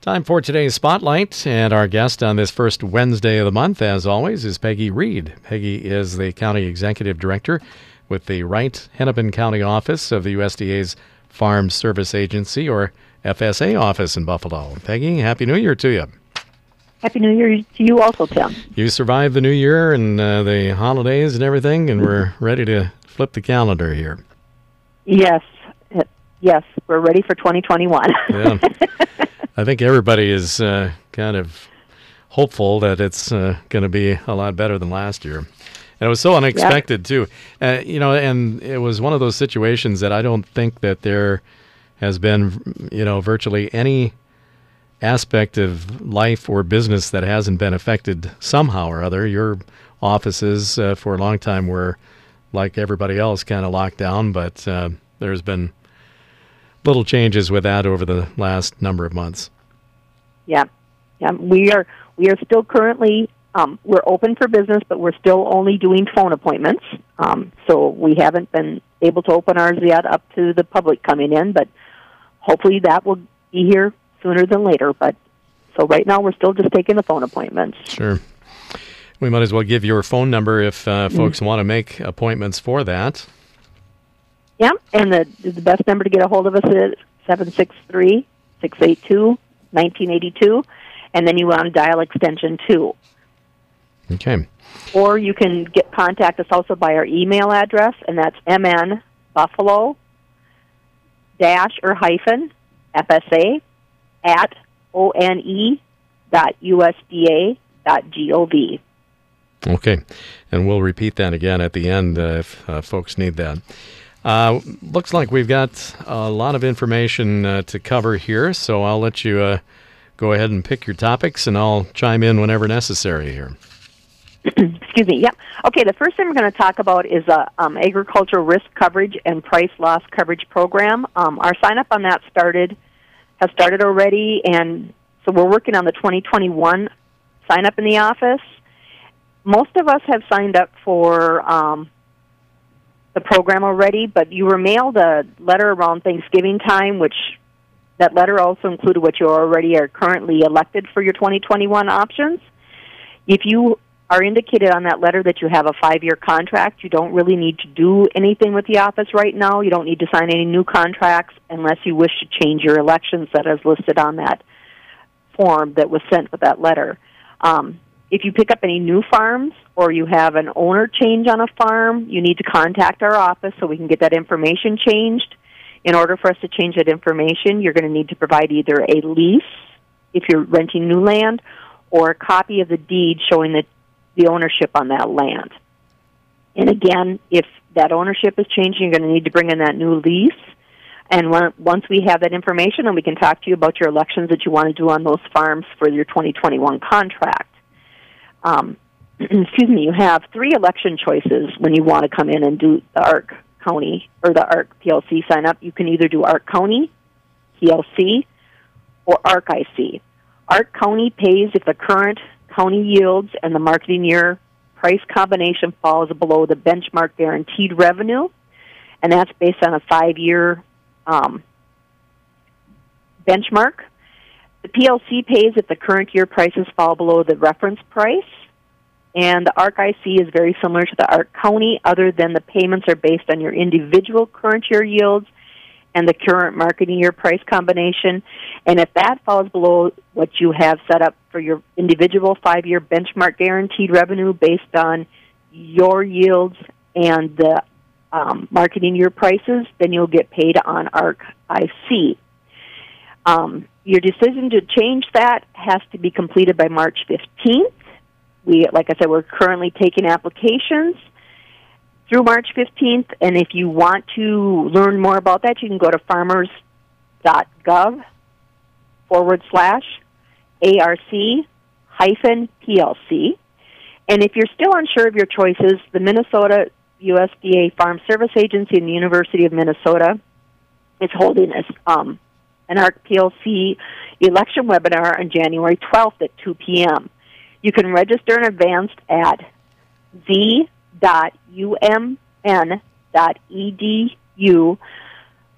Time for today's spotlight, and our guest on this first Wednesday of the month, as always, is Peggy Reed. Peggy is the County Executive Director with the Wright Hennepin County office of the USDA's Farm Service Agency, or FSA office in Buffalo. Peggy, Happy New Year to you. Happy New Year to you also, Tim. You survived the new year and uh, the holidays and everything, and we're ready to flip the calendar here. Yes, yes, we're ready for 2021. yeah. I think everybody is uh, kind of hopeful that it's uh, going to be a lot better than last year. And it was so unexpected too, uh, you know. And it was one of those situations that I don't think that there has been, you know, virtually any aspect of life or business that hasn't been affected somehow or other. Your offices uh, for a long time were, like everybody else, kind of locked down, but uh, there's been little changes with that over the last number of months. Yeah, yeah, we are we are still currently um, we're open for business, but we're still only doing phone appointments. Um, so we haven't been able to open ours yet up to the public coming in, but hopefully that will be here sooner than later. But so right now we're still just taking the phone appointments. Sure. We might as well give your phone number if uh, mm. folks mm want to make appointments for that. Yeah, and the the best number to get a hold of us is seven six three six eight two nineteen eighty two, and then you want to dial extension two. Okay. Or you can get contact us also by our email address, and that's mn buffalo dash or hyphen fsa at one dot usda dot gov. Okay, and we'll repeat that again at the end uh, if uh, folks need that. Uh, looks like we've got a lot of information uh, to cover here, so I'll let you uh, go ahead and pick your topics, and I'll chime in whenever necessary here. Excuse me. Yeah. Okay. The first thing we're going to talk about is a um, agricultural risk coverage and price loss coverage program. Um, our sign up on that started has started already, and so we're working on the 2021 sign up in the office. Most of us have signed up for um, the program already, but you were mailed a letter around Thanksgiving time, which that letter also included what you already are currently elected for your 2021 options. If you are indicated on that letter that you have a five year contract, you don't really need to do anything with the office right now. You don't need to sign any new contracts unless you wish to change your elections that is listed on that form that was sent with that letter. Um, if you pick up any new farms or you have an owner change on a farm, you need to contact our office so we can get that information changed. In order for us to change that information, you're going to need to provide either a lease if you're renting new land or a copy of the deed showing the, the ownership on that land. And again, if that ownership is changing, you're going to need to bring in that new lease. And once we have that information, then we can talk to you about your elections that you want to do on those farms for your 2021 contract um, excuse me, you have three election choices when you want to come in and do the ARC County or the ARC PLC sign up. You can either do ARC County, PLC, or ARC IC. ARC County pays if the current county yields and the marketing year price combination falls below the benchmark guaranteed revenue, and that's based on a five year um, benchmark. The PLC pays if the current year prices fall below the reference price. And the ARC IC is very similar to the ARC County, other than the payments are based on your individual current year yields and the current marketing year price combination. And if that falls below what you have set up for your individual five year benchmark guaranteed revenue based on your yields and the um, marketing year prices, then you'll get paid on ARC IC. Um, your decision to change that has to be completed by March 15th. We, like I said, we're currently taking applications through March 15th, and if you want to learn more about that, you can go to farmers.gov forward slash ARC hyphen PLC. And if you're still unsure of your choices, the Minnesota USDA Farm Service Agency and the University of Minnesota is holding a um, an ARC PLC election webinar on January 12th at 2 p.m. You can register in advance at z.umn.edu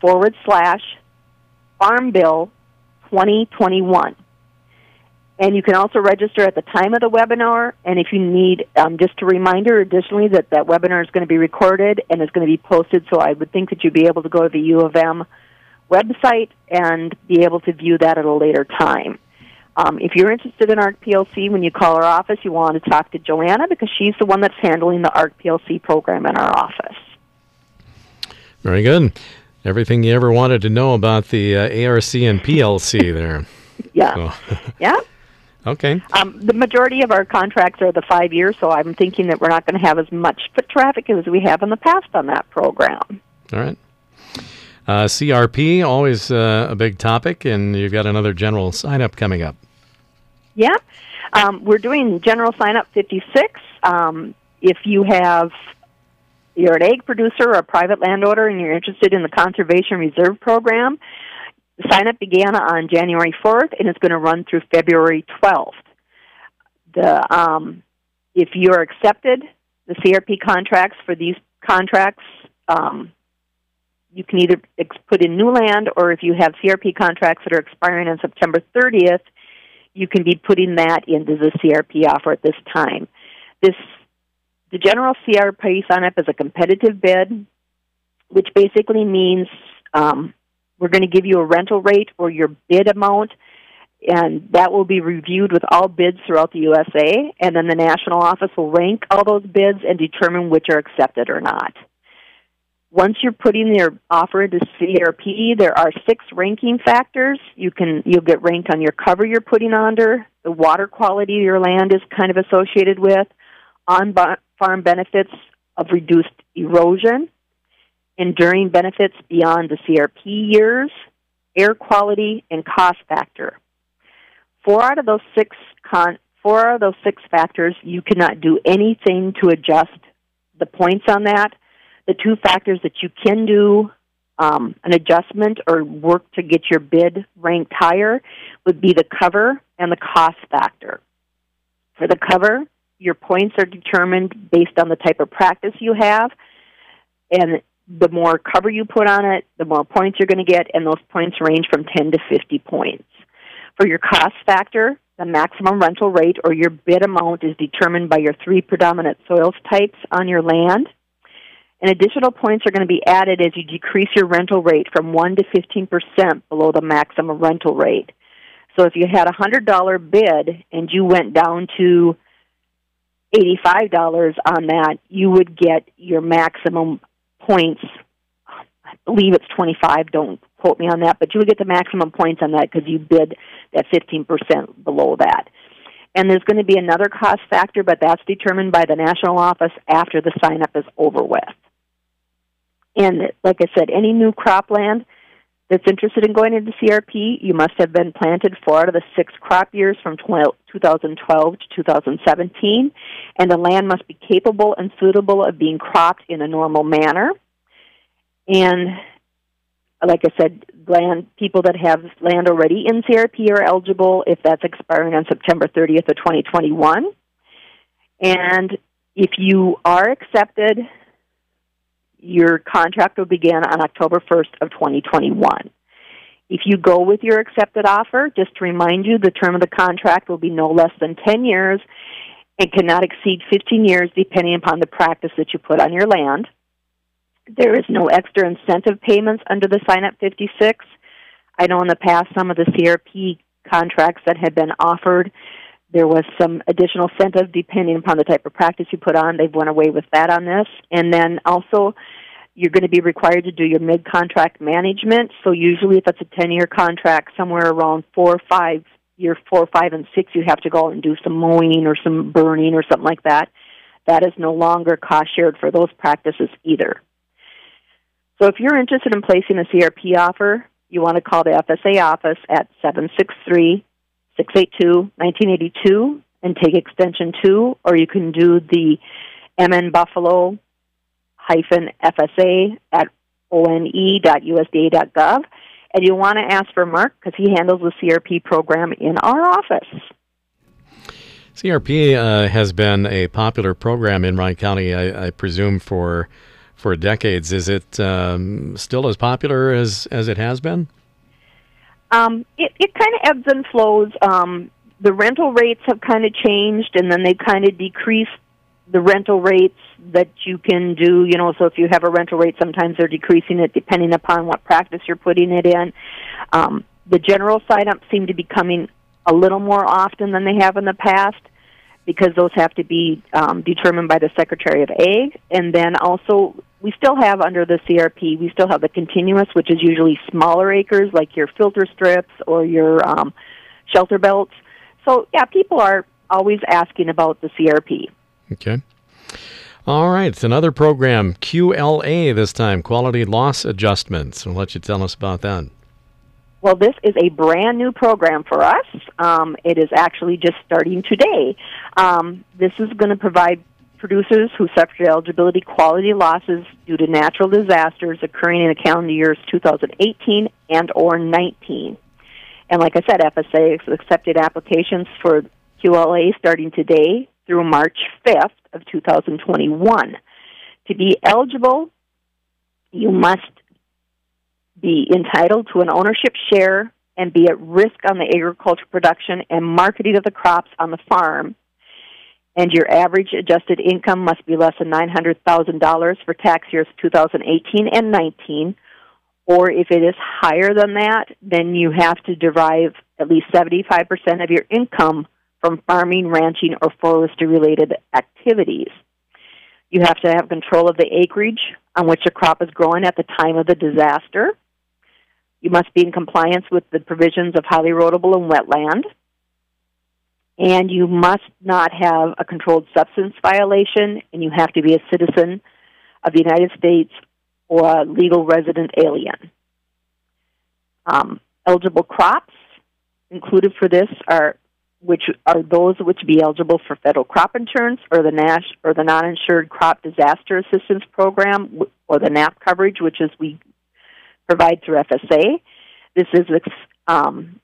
forward slash Farm Bill 2021. and you can also register at the time of the webinar. And if you need um, just a reminder, additionally, that that webinar is going to be recorded and is going to be posted. So I would think that you'd be able to go to the U of M website and be able to view that at a later time. Um, if you're interested in ARC PLC, when you call our office, you want to talk to Joanna because she's the one that's handling the ARC PLC program in our office. Very good. Everything you ever wanted to know about the uh, ARC and PLC there. yeah. Yeah. Okay. Um, the majority of our contracts are the five years, so I'm thinking that we're not going to have as much foot traffic as we have in the past on that program. All right. Uh, CRP, always uh, a big topic, and you've got another general sign up coming up. Yeah. Um, we're doing general sign up 56. Um, if you have you're an egg producer or a private landowner and you're interested in the conservation reserve program, sign up began on January 4th and it's going to run through February 12th. The, um, if you're accepted, the CRP contracts for these contracts, um, you can either put in new land or if you have CRP contracts that are expiring on September 30th, you can be putting that into the CRP offer at this time. This the general CRP sign up is a competitive bid, which basically means um, we're going to give you a rental rate or your bid amount, and that will be reviewed with all bids throughout the USA, and then the national office will rank all those bids and determine which are accepted or not. Once you're putting your offer into CRP, there are six ranking factors. You can you'll get ranked on your cover you're putting under, the water quality your land is kind of associated with, on farm benefits of reduced erosion, enduring benefits beyond the CRP years, air quality, and cost factor. Four out of those six con- four of those six factors you cannot do anything to adjust the points on that. The two factors that you can do um, an adjustment or work to get your bid ranked higher would be the cover and the cost factor. For the cover, your points are determined based on the type of practice you have, and the more cover you put on it, the more points you're going to get, and those points range from 10 to 50 points. For your cost factor, the maximum rental rate or your bid amount is determined by your three predominant soils types on your land. And additional points are going to be added as you decrease your rental rate from 1 to 15% below the maximum rental rate. So if you had a $100 bid and you went down to $85 on that, you would get your maximum points. I believe it's 25. Don't quote me on that, but you would get the maximum points on that because you bid that 15% below that. And there's going to be another cost factor, but that's determined by the national office after the sign up is over with. And like I said, any new cropland that's interested in going into CRP, you must have been planted four out of the six crop years from 2012 to 2017, and the land must be capable and suitable of being cropped in a normal manner. And like I said, land people that have land already in CRP are eligible if that's expiring on September 30th of 2021. And if you are accepted your contract will begin on October 1st of 2021. If you go with your accepted offer, just to remind you, the term of the contract will be no less than 10 years and cannot exceed 15 years depending upon the practice that you put on your land. There is no extra incentive payments under the Sign Up 56. I know in the past some of the CRP contracts that had been offered there was some additional incentive depending upon the type of practice you put on. They've went away with that on this. And then also, you're going to be required to do your mid-contract management. So usually, if it's a 10-year contract, somewhere around four or five, year four, five, and six, you have to go out and do some mowing or some burning or something like that. That is no longer cost shared for those practices either. So if you're interested in placing a CRP offer, you want to call the FSA office at 763 682 1982 and take extension 2, or you can do the MN Buffalo hyphen FSA at one.usda.gov. And you want to ask for Mark because he handles the CRP program in our office. CRP uh, has been a popular program in Wright County, I, I presume, for for decades. Is it um, still as popular as as it has been? Um, it it kind of ebbs and flows. Um, the rental rates have kind of changed, and then they kind of decreased the rental rates that you can do. You know, so if you have a rental rate, sometimes they're decreasing it depending upon what practice you're putting it in. Um, the general sign-ups seem to be coming a little more often than they have in the past because those have to be um, determined by the Secretary of Ag. And then also, we still have under the CRP, we still have the continuous, which is usually smaller acres, like your filter strips or your um, shelter belts. So, yeah, people are always asking about the CRP. Okay. All right, another program, QLA this time, Quality Loss Adjustments. I'll let you tell us about that. Well, this is a brand new program for us. Um, it is actually just starting today. Um, this is going to provide producers who suffered eligibility quality losses due to natural disasters occurring in the calendar years 2018 and or 19. And like I said, FSA has accepted applications for QLA starting today through March 5th of 2021. To be eligible, you must be entitled to an ownership share and be at risk on the agricultural production and marketing of the crops on the farm. And your average adjusted income must be less than $900,000 for tax years 2018 and 19. Or if it is higher than that, then you have to derive at least 75% of your income from farming, ranching, or forestry related activities. You have to have control of the acreage on which a crop is growing at the time of the disaster. You must be in compliance with the provisions of highly erodible and wetland. And you must not have a controlled substance violation, and you have to be a citizen of the United States or a legal resident alien. Um, eligible crops included for this are which are those which be eligible for federal crop insurance or the NASH or the non-insured crop disaster assistance program or the NAP coverage, which is we provide through FSA. This is um,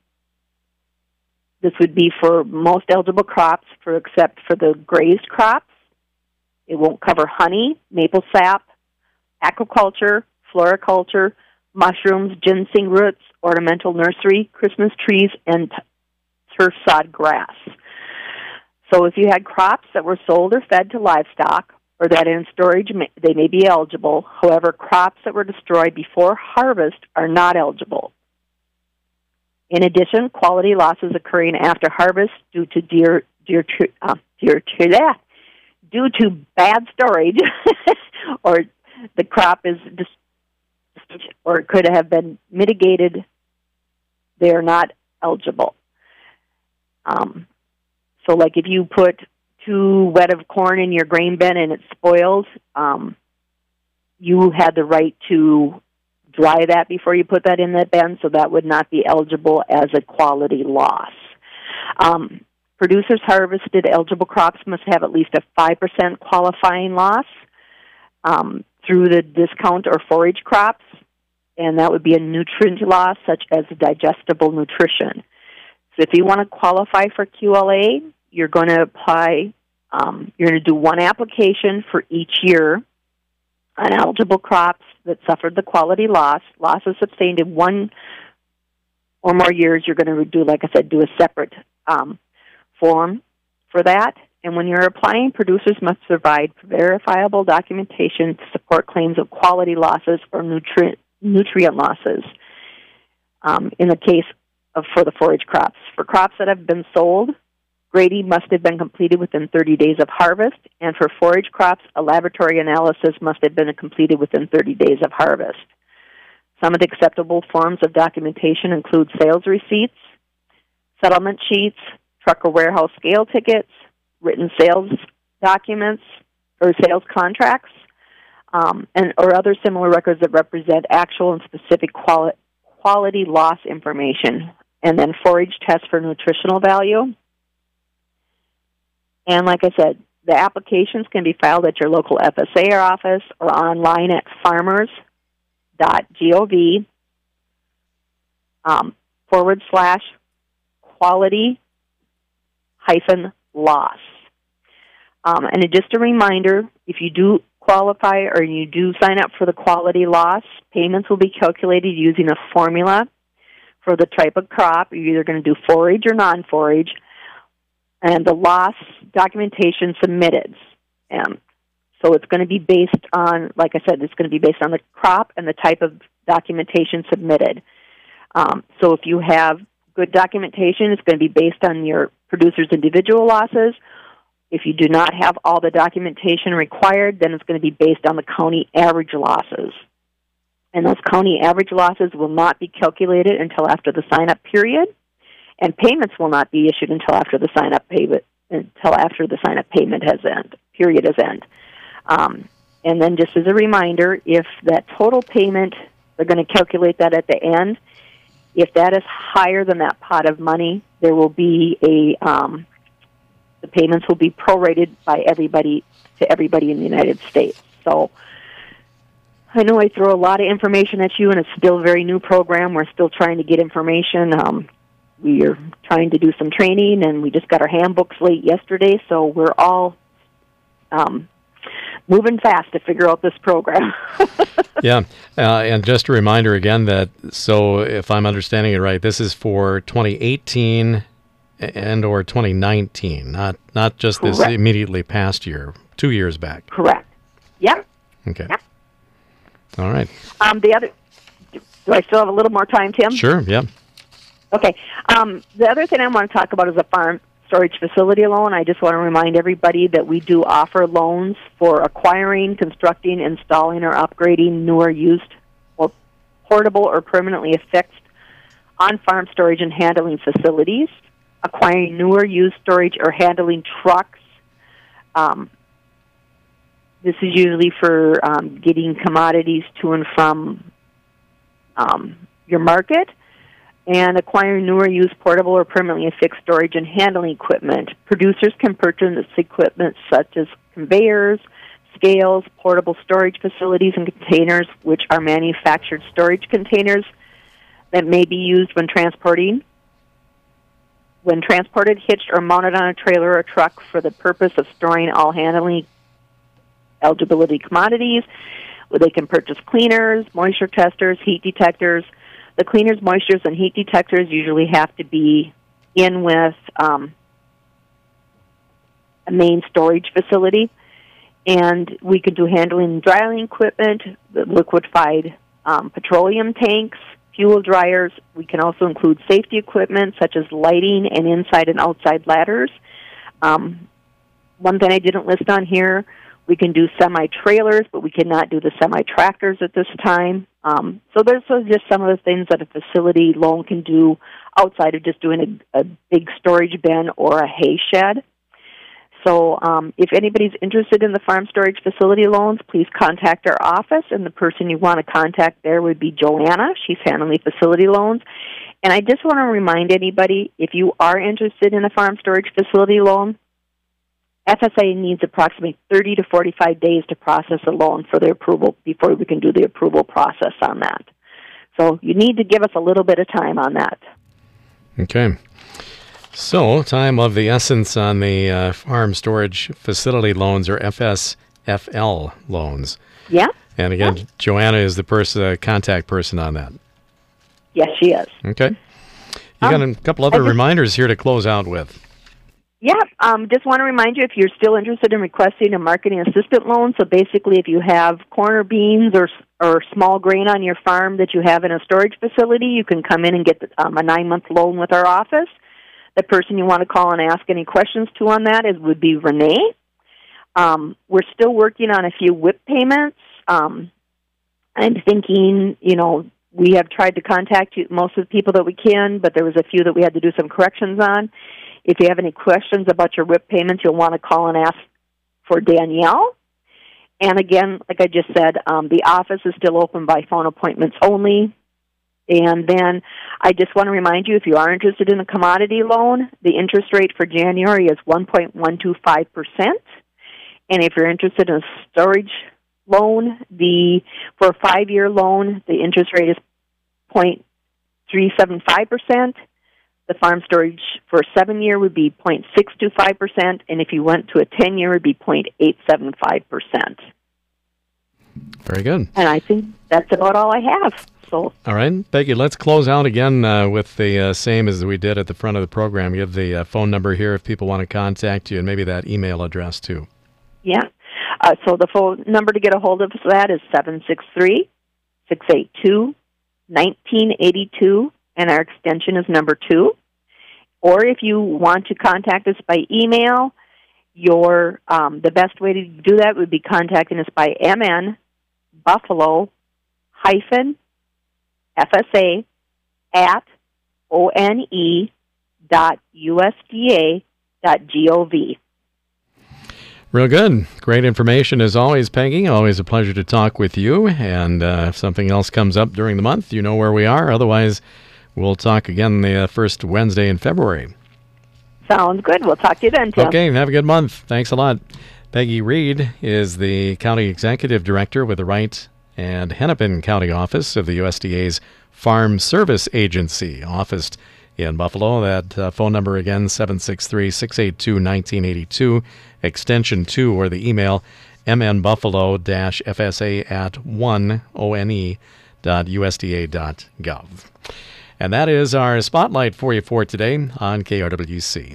this would be for most eligible crops, for except for the grazed crops. It won't cover honey, maple sap, aquaculture, floriculture, mushrooms, ginseng roots, ornamental nursery, Christmas trees, and turf sod grass. So if you had crops that were sold or fed to livestock, or that in storage they may be eligible. However, crops that were destroyed before harvest are not eligible. In addition, quality losses occurring after harvest due to deer, deer, uh, deer, due to bad storage, or the crop is or could have been mitigated, they are not eligible. Um, so, like if you put too wet of corn in your grain bin and it spoils, um, you had the right to dry that before you put that in that bin, so that would not be eligible as a quality loss. Um, producers harvested eligible crops must have at least a 5% qualifying loss um, through the discount or forage crops, and that would be a nutrient loss such as digestible nutrition. So if you want to qualify for QLA, you're going to apply, um, you're going to do one application for each year on eligible crops that suffered the quality loss. Losses sustained in one or more years, you're going to do, like I said, do a separate um, form for that. And when you're applying, producers must provide verifiable documentation to support claims of quality losses or nutrient nutrient losses. Um, in the case of for the forage crops, for crops that have been sold, Grading must have been completed within 30 days of harvest, and for forage crops, a laboratory analysis must have been completed within 30 days of harvest. Some of the acceptable forms of documentation include sales receipts, settlement sheets, truck or warehouse scale tickets, written sales documents or sales contracts, um, and or other similar records that represent actual and specific quali- quality loss information, and then forage tests for nutritional value and like I said, the applications can be filed at your local FSA office or online at farmers.gov um, forward slash quality hyphen loss. Um, and just a reminder, if you do qualify or you do sign up for the quality loss, payments will be calculated using a formula for the type of crop. You're either going to do forage or non-forage and the loss documentation submitted. Um, so it's going to be based on, like I said, it's going to be based on the crop and the type of documentation submitted. Um, so if you have good documentation, it's going to be based on your producer's individual losses. If you do not have all the documentation required, then it's going to be based on the county average losses. And those county average losses will not be calculated until after the sign up period, and payments will not be issued until after the sign up payment until after the sign up payment has end period has end. Um, and then, just as a reminder, if that total payment, they're going to calculate that at the end. If that is higher than that pot of money, there will be a um, the payments will be prorated by everybody to everybody in the United States. So I know I throw a lot of information at you, and it's still a very new program. We're still trying to get information. Um, we are trying to do some training, and we just got our handbooks late yesterday, so we're all um, moving fast to figure out this program. yeah, uh, and just a reminder again that so if I'm understanding it right, this is for 2018 and or 2019, not not just Correct. this immediately past year, two years back. Correct. Yep. Okay. Yep. All right. Um, the other. Do I still have a little more time, Tim? Sure. Yeah. Okay. Um, the other thing I want to talk about is a farm storage facility loan. I just want to remind everybody that we do offer loans for acquiring, constructing, installing, or upgrading newer, used, or portable or permanently affixed on farm storage and handling facilities, acquiring newer, used storage, or handling trucks. Um, this is usually for um, getting commodities to and from um, your market and acquiring newer used portable or permanently affixed storage and handling equipment. Producers can purchase equipment such as conveyors, scales, portable storage facilities, and containers, which are manufactured storage containers that may be used when transporting. When transported, hitched, or mounted on a trailer or truck for the purpose of storing all handling eligibility commodities, they can purchase cleaners, moisture testers, heat detectors, the cleaners, moistures, and heat detectors usually have to be in with um, a main storage facility. And we can do handling and drying equipment, liquefied um, petroleum tanks, fuel dryers. We can also include safety equipment such as lighting and inside and outside ladders. Um, one thing I didn't list on here we can do semi trailers, but we cannot do the semi tractors at this time. Um, so there's just some of the things that a facility loan can do outside of just doing a, a big storage bin or a hay shed. So um, if anybody's interested in the farm storage facility loans, please contact our office, and the person you want to contact there would be Joanna. She's handling facility loans. And I just want to remind anybody, if you are interested in a farm storage facility loan, FSA needs approximately 30 to 45 days to process a loan for the approval before we can do the approval process on that. So you need to give us a little bit of time on that. Okay. So, time of the essence on the uh, farm storage facility loans or FSFL loans. Yeah. And again, yeah. Joanna is the person, uh, contact person on that. Yes, she is. Okay. You um, got a couple other just, reminders here to close out with. Yeah, um, just want to remind you if you're still interested in requesting a marketing assistant loan. So basically, if you have corner beans or or small grain on your farm that you have in a storage facility, you can come in and get um, a nine month loan with our office. The person you want to call and ask any questions to on that is would be Renee. Um, we're still working on a few WHIP payments. Um, I'm thinking, you know, we have tried to contact you, most of the people that we can, but there was a few that we had to do some corrections on if you have any questions about your RIP payments, you'll want to call and ask for Danielle. And again, like I just said, um, the office is still open by phone appointments only. And then I just want to remind you if you are interested in a commodity loan, the interest rate for January is 1.125%. And if you're interested in a storage loan, the for a 5-year loan, the interest rate is 0.375% the farm storage for a seven year would be 0.625%, and if you went to a 10 year, it would be 0.875%. Very good. And I think that's about all I have. So. All right, Peggy, let's close out again uh, with the uh, same as we did at the front of the program. You have the uh, phone number here if people want to contact you, and maybe that email address too. Yeah. Uh, so the phone number to get a hold of that is 763 682 1982 and our extension is number two. Or if you want to contact us by email, your um, the best way to do that would be contacting us by mn buffalo hyphen fsa at one dot usda dot gov. Real good. Great information as always, Peggy. Always a pleasure to talk with you. And uh, if something else comes up during the month, you know where we are. Otherwise, we'll talk again the uh, first Wednesday in February. Sounds good. We'll talk to you then, Tim. Okay, have a good month. Thanks a lot. Peggy Reed is the County Executive Director with the Wright and Hennepin County Office of the USDA's Farm Service Agency, officed in Buffalo. That uh, phone number again, 763 682 1982, extension 2, or the email mnbuffalo fsa at 1 And that is our spotlight for you for today on KRWC.